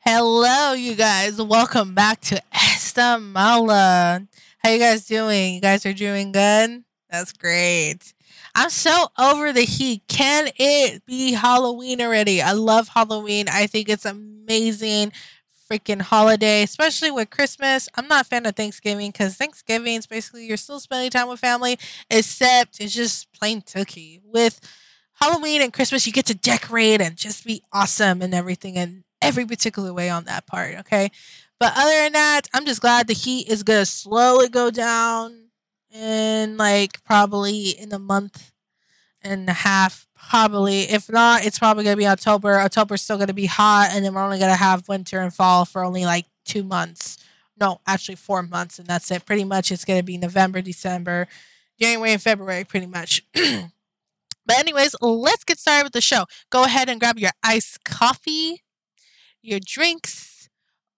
Hello, you guys. Welcome back to Esta Mala. How you guys doing? You guys are doing good? That's great. I'm so over the heat. Can it be Halloween already? I love Halloween. I think it's amazing freaking holiday, especially with Christmas. I'm not a fan of Thanksgiving because Thanksgiving is basically you're still spending time with family, except it's just plain turkey. With Halloween and Christmas, you get to decorate and just be awesome and everything in every particular way on that part, okay? But other than that, I'm just glad the heat is gonna slowly go down in like probably in a month and a half, probably. If not, it's probably gonna be October. October's still gonna be hot, and then we're only gonna have winter and fall for only like two months. No, actually four months, and that's it. Pretty much, it's gonna be November, December, January, and February, pretty much. But anyways, let's get started with the show. Go ahead and grab your iced coffee, your drinks,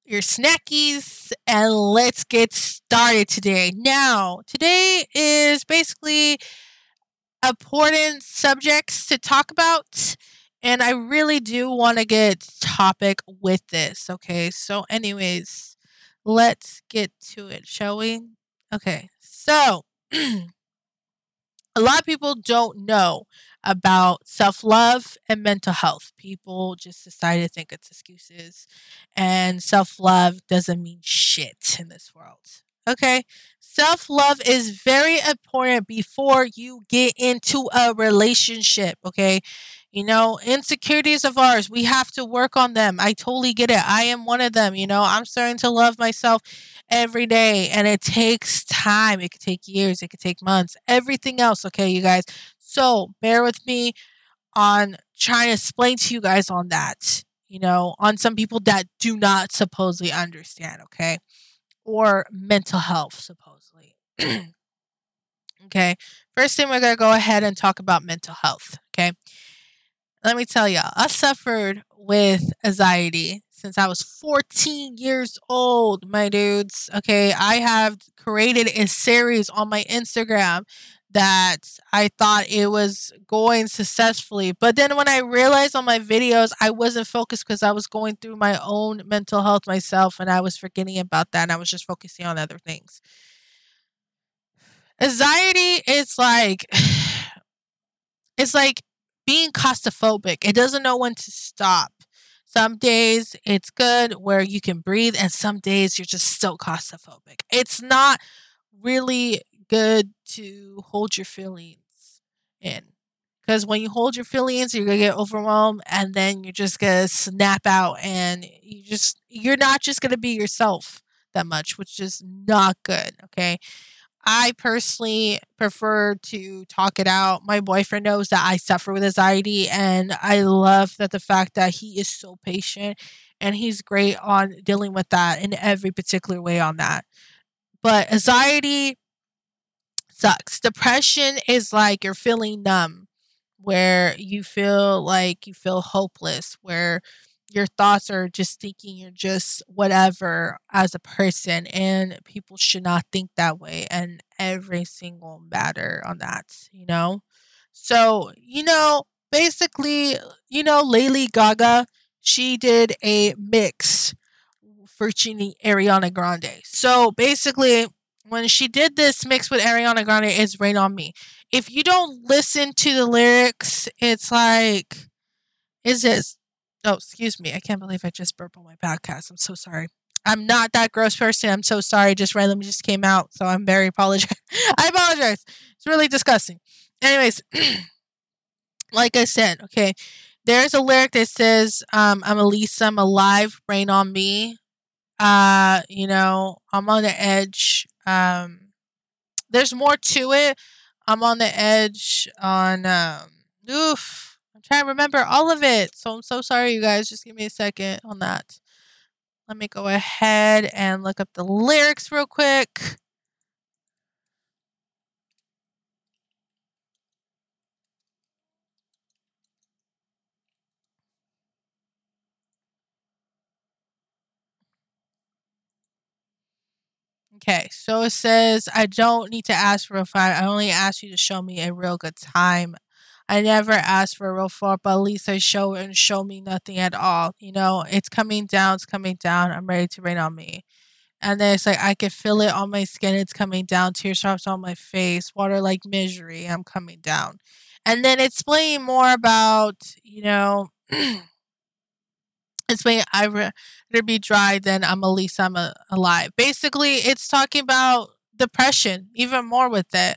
your snackies, and let's get started today. Now, today is basically important subjects to talk about, and I really do want to get topic with this. Okay, so anyways, let's get to it, shall we? Okay, so a lot of people don't know about self love and mental health. People just decide to think it's excuses, and self love doesn't mean shit in this world. Okay? Self love is very important before you get into a relationship. Okay? You know, insecurities of ours, we have to work on them. I totally get it. I am one of them. You know, I'm starting to love myself every day, and it takes time. It could take years, it could take months, everything else. Okay, you guys. So bear with me on trying to explain to you guys on that, you know, on some people that do not supposedly understand, okay? Or mental health, supposedly. okay. First thing, we're going to go ahead and talk about mental health, okay? Let me tell y'all, I suffered with anxiety since I was 14 years old, my dudes. Okay, I have created a series on my Instagram that I thought it was going successfully. But then when I realized on my videos, I wasn't focused because I was going through my own mental health myself and I was forgetting about that and I was just focusing on other things. Anxiety is like, it's like being claustrophobic. It doesn't know when to stop. Some days it's good where you can breathe, and some days you're just so claustrophobic. It's not really good to hold your feelings in. Because when you hold your feelings, you're gonna get overwhelmed and then you're just gonna snap out and you just you're not just gonna be yourself that much, which is not good. Okay. I personally prefer to talk it out. My boyfriend knows that I suffer with anxiety, and I love that the fact that he is so patient and he's great on dealing with that in every particular way on that. But anxiety sucks. Depression is like you're feeling numb, where you feel like you feel hopeless, where your thoughts are just thinking you're just whatever as a person, and people should not think that way. And every single matter on that, you know? So, you know, basically, you know, Lady Gaga, she did a mix for Ariana Grande. So basically, when she did this mix with Ariana Grande, it's Rain on Me. If you don't listen to the lyrics, it's like, is this? Oh, excuse me. I can't believe I just burped on my podcast. I'm so sorry. I'm not that gross person. I'm so sorry. Just randomly just came out. So I'm very apologize. I apologize. It's really disgusting. Anyways, like I said, okay, there's a lyric that says, um, I'm Elisa, I'm alive, rain on me. Uh, you know, I'm on the edge. Um, there's more to it. I'm on the edge on um oof. Trying to remember all of it. So I'm so sorry you guys. Just give me a second on that. Let me go ahead and look up the lyrics real quick. Okay, so it says, I don't need to ask for a fight. I only ask you to show me a real good time. I never asked for a real fall, but at least I show and show me nothing at all. You know, it's coming down, it's coming down. I'm ready to rain on me. And then it's like I can feel it on my skin. It's coming down. Tears Teardrops on my face. Water like misery. I'm coming down. And then it's playing more about, you know, it's explaining I'd rather be dry than I'm at least I'm a, alive. Basically, it's talking about depression even more with it.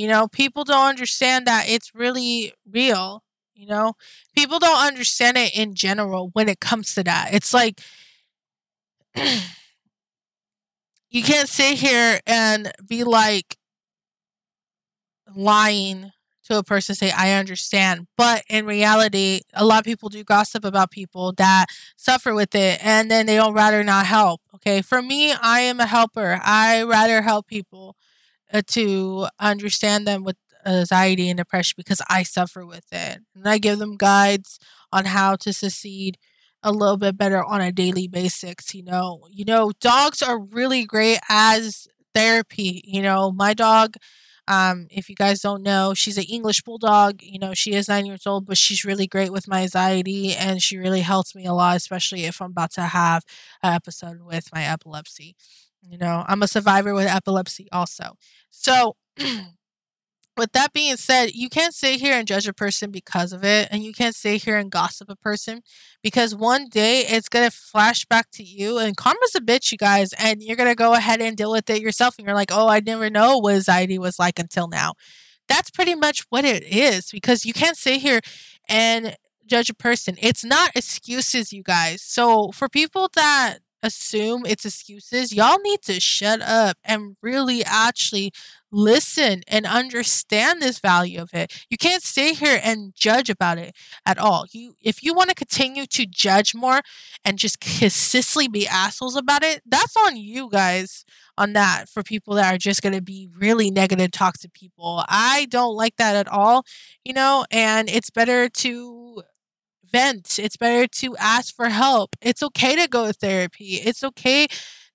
You know, people don't understand that it's really real. You know, people don't understand it in general when it comes to that. It's like you can't sit here and be like lying to a person say i understand but in reality a lot of people do gossip about people that suffer with it and then they don't rather not help okay for me i am a helper i rather help people uh, to understand them with anxiety and depression because i suffer with it. And i give them guides on how to succeed a little bit better on a daily basis you know. You know dogs are really great as therapy you know. My dog um, if you guys don't know she's an english bulldog you know she is nine years old but she's really great with my anxiety and she really helps me a lot especially if i'm about to have an episode with my epilepsy you know i'm a survivor with epilepsy also so with that being said, you can't sit here and judge a person because of it, and you can't sit here and gossip a person because one day it's gonna flash back to you. And karma's a bitch, you guys, and you're gonna go ahead and deal with it yourself. And you're like, oh, I never know what anxiety was like until now. That's pretty much what it is because you can't sit here and judge a person. It's not excuses, you guys. So for people that assume it's excuses, y'all need to shut up and really actually listen and understand this value of it. You can't stay here and judge about it at all. You if you want to continue to judge more and just consistently be assholes about it, that's on you guys on that for people that are just going to be really negative toxic people. I don't like that at all, you know, and it's better to vent. It's better to ask for help. It's okay to go to therapy. It's okay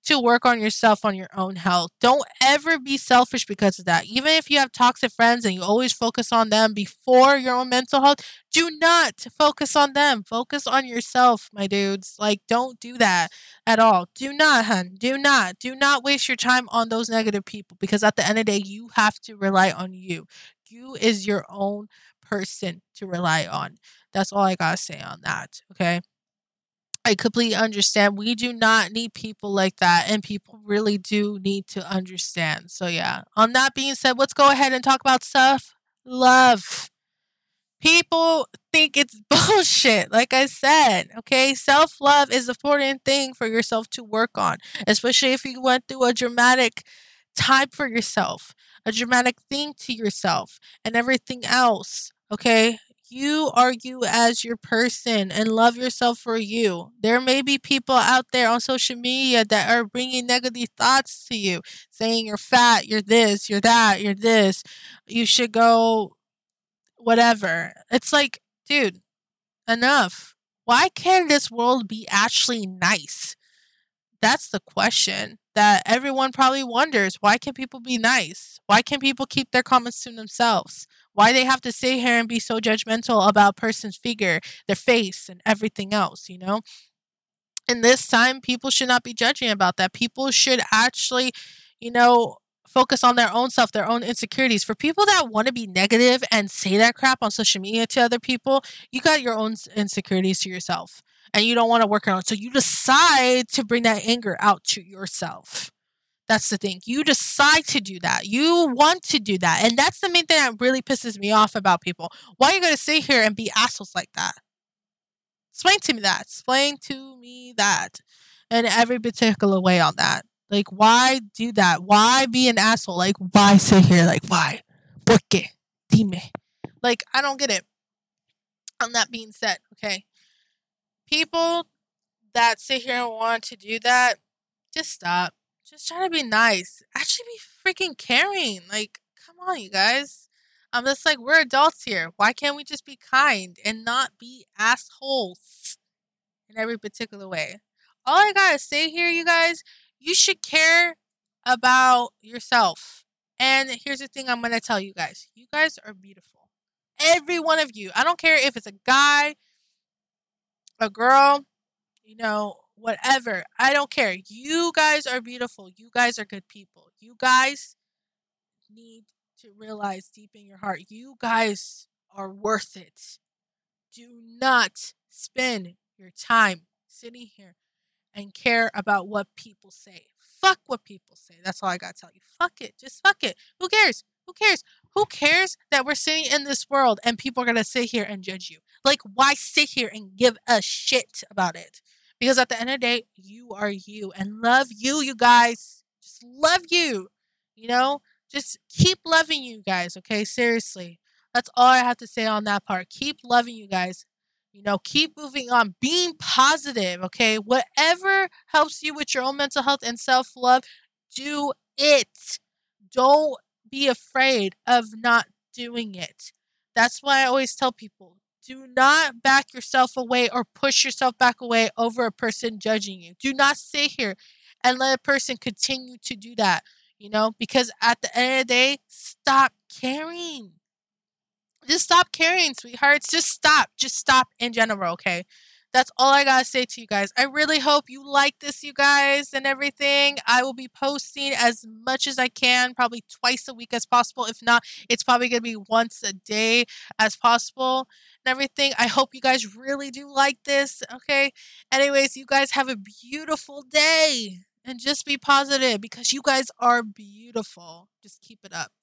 to work on yourself on your own health. Don't ever be selfish because of that. Even if you have toxic friends and you always focus on them before your own mental health, do not focus on them. Focus on yourself, my dudes. Like, don't do that at all. Do not, hun. Do not. Do not waste your time on those negative people because at the end of the day, you have to rely on you. You is your own person to rely on. That's all I gotta say on that. Okay. I completely understand. We do not need people like that, and people really do need to understand. So, yeah. On that being said, let's go ahead and talk about self love. People think it's bullshit, like I said. Okay. Self love is an important thing for yourself to work on, especially if you went through a dramatic time for yourself, a dramatic thing to yourself, and everything else. Okay you are you as your person and love yourself for you. There may be people out there on social media that are bringing negative thoughts to you, saying you're fat, you're this, you're that, you're this, you should go whatever. It's like, dude, enough. Why can't this world be actually nice? That's the question that everyone probably wonders. Why can people be nice? Why can people keep their comments to themselves? Why they have to sit here and be so judgmental about a person's figure, their face, and everything else, you know? In this time, people should not be judging about that. People should actually, you know, focus on their own self, their own insecurities. For people that want to be negative and say that crap on social media to other people, you got your own insecurities to yourself and you don't want to work on it. So you decide to bring that anger out to yourself. That's the thing. You decide to do that. You want to do that. And that's the main thing that really pisses me off about people. Why are you going to sit here and be assholes like that? Explain to me that. Explain to me that. In every particular way on that. Like, why do that? Why be an asshole? Like, why sit here? Like, why? ¿Por qué? Dime. Like, I don't get it. On that being said, okay. People that sit here and want to do that, just stop just try to be nice. Actually, be freaking caring. Like, come on, you guys. Um, I'm just like, we're adults here. Why can't we just be kind and not be assholes in every particular way? All I gotta say here, you guys, you should care about yourself. And here's the thing I'm gonna tell you guys you guys are beautiful. every one of you. I don't care if it's a guy, a girl, you know, whatever. I don't care. You guys are beautiful. You guys are good people. You guys need to realize deep in your heart, you guys are worth it. Do not spend your time sitting here and care about what people say. Fuck what people say. That's all I got to tell you. Fuck it. Just fuck it. Who cares? Who cares? Who cares that we're sitting in this world and people are going to sit here and judge you? Like, why sit here and give a shit about it? Because at the end of the day, you are you and love you, you guys. Just love you. You know, just keep loving you guys, okay? Seriously. That's all I have to say on that part. Keep loving you guys. You know, keep moving on, being positive, okay? Whatever helps you with your own mental health and self love, do it. Don't be afraid of not doing it. That's why I always tell people do not back yourself away or push yourself back away over a person judging you. Do not sit here and let a person continue to do that, you know, because at the end of the day, stop caring. Just stop caring, sweethearts. Just stop. Just stop in general, okay? That's all I gotta say to you guys. I really hope you like this, you guys, and everything. I will be posting as much as I can, probably twice a week as possible. If not, it's probably gonna be once a day as possible and everything. I hope you guys really do like this, okay? Anyways, you guys have a beautiful day and just be positive because you guys are beautiful. Just keep it up.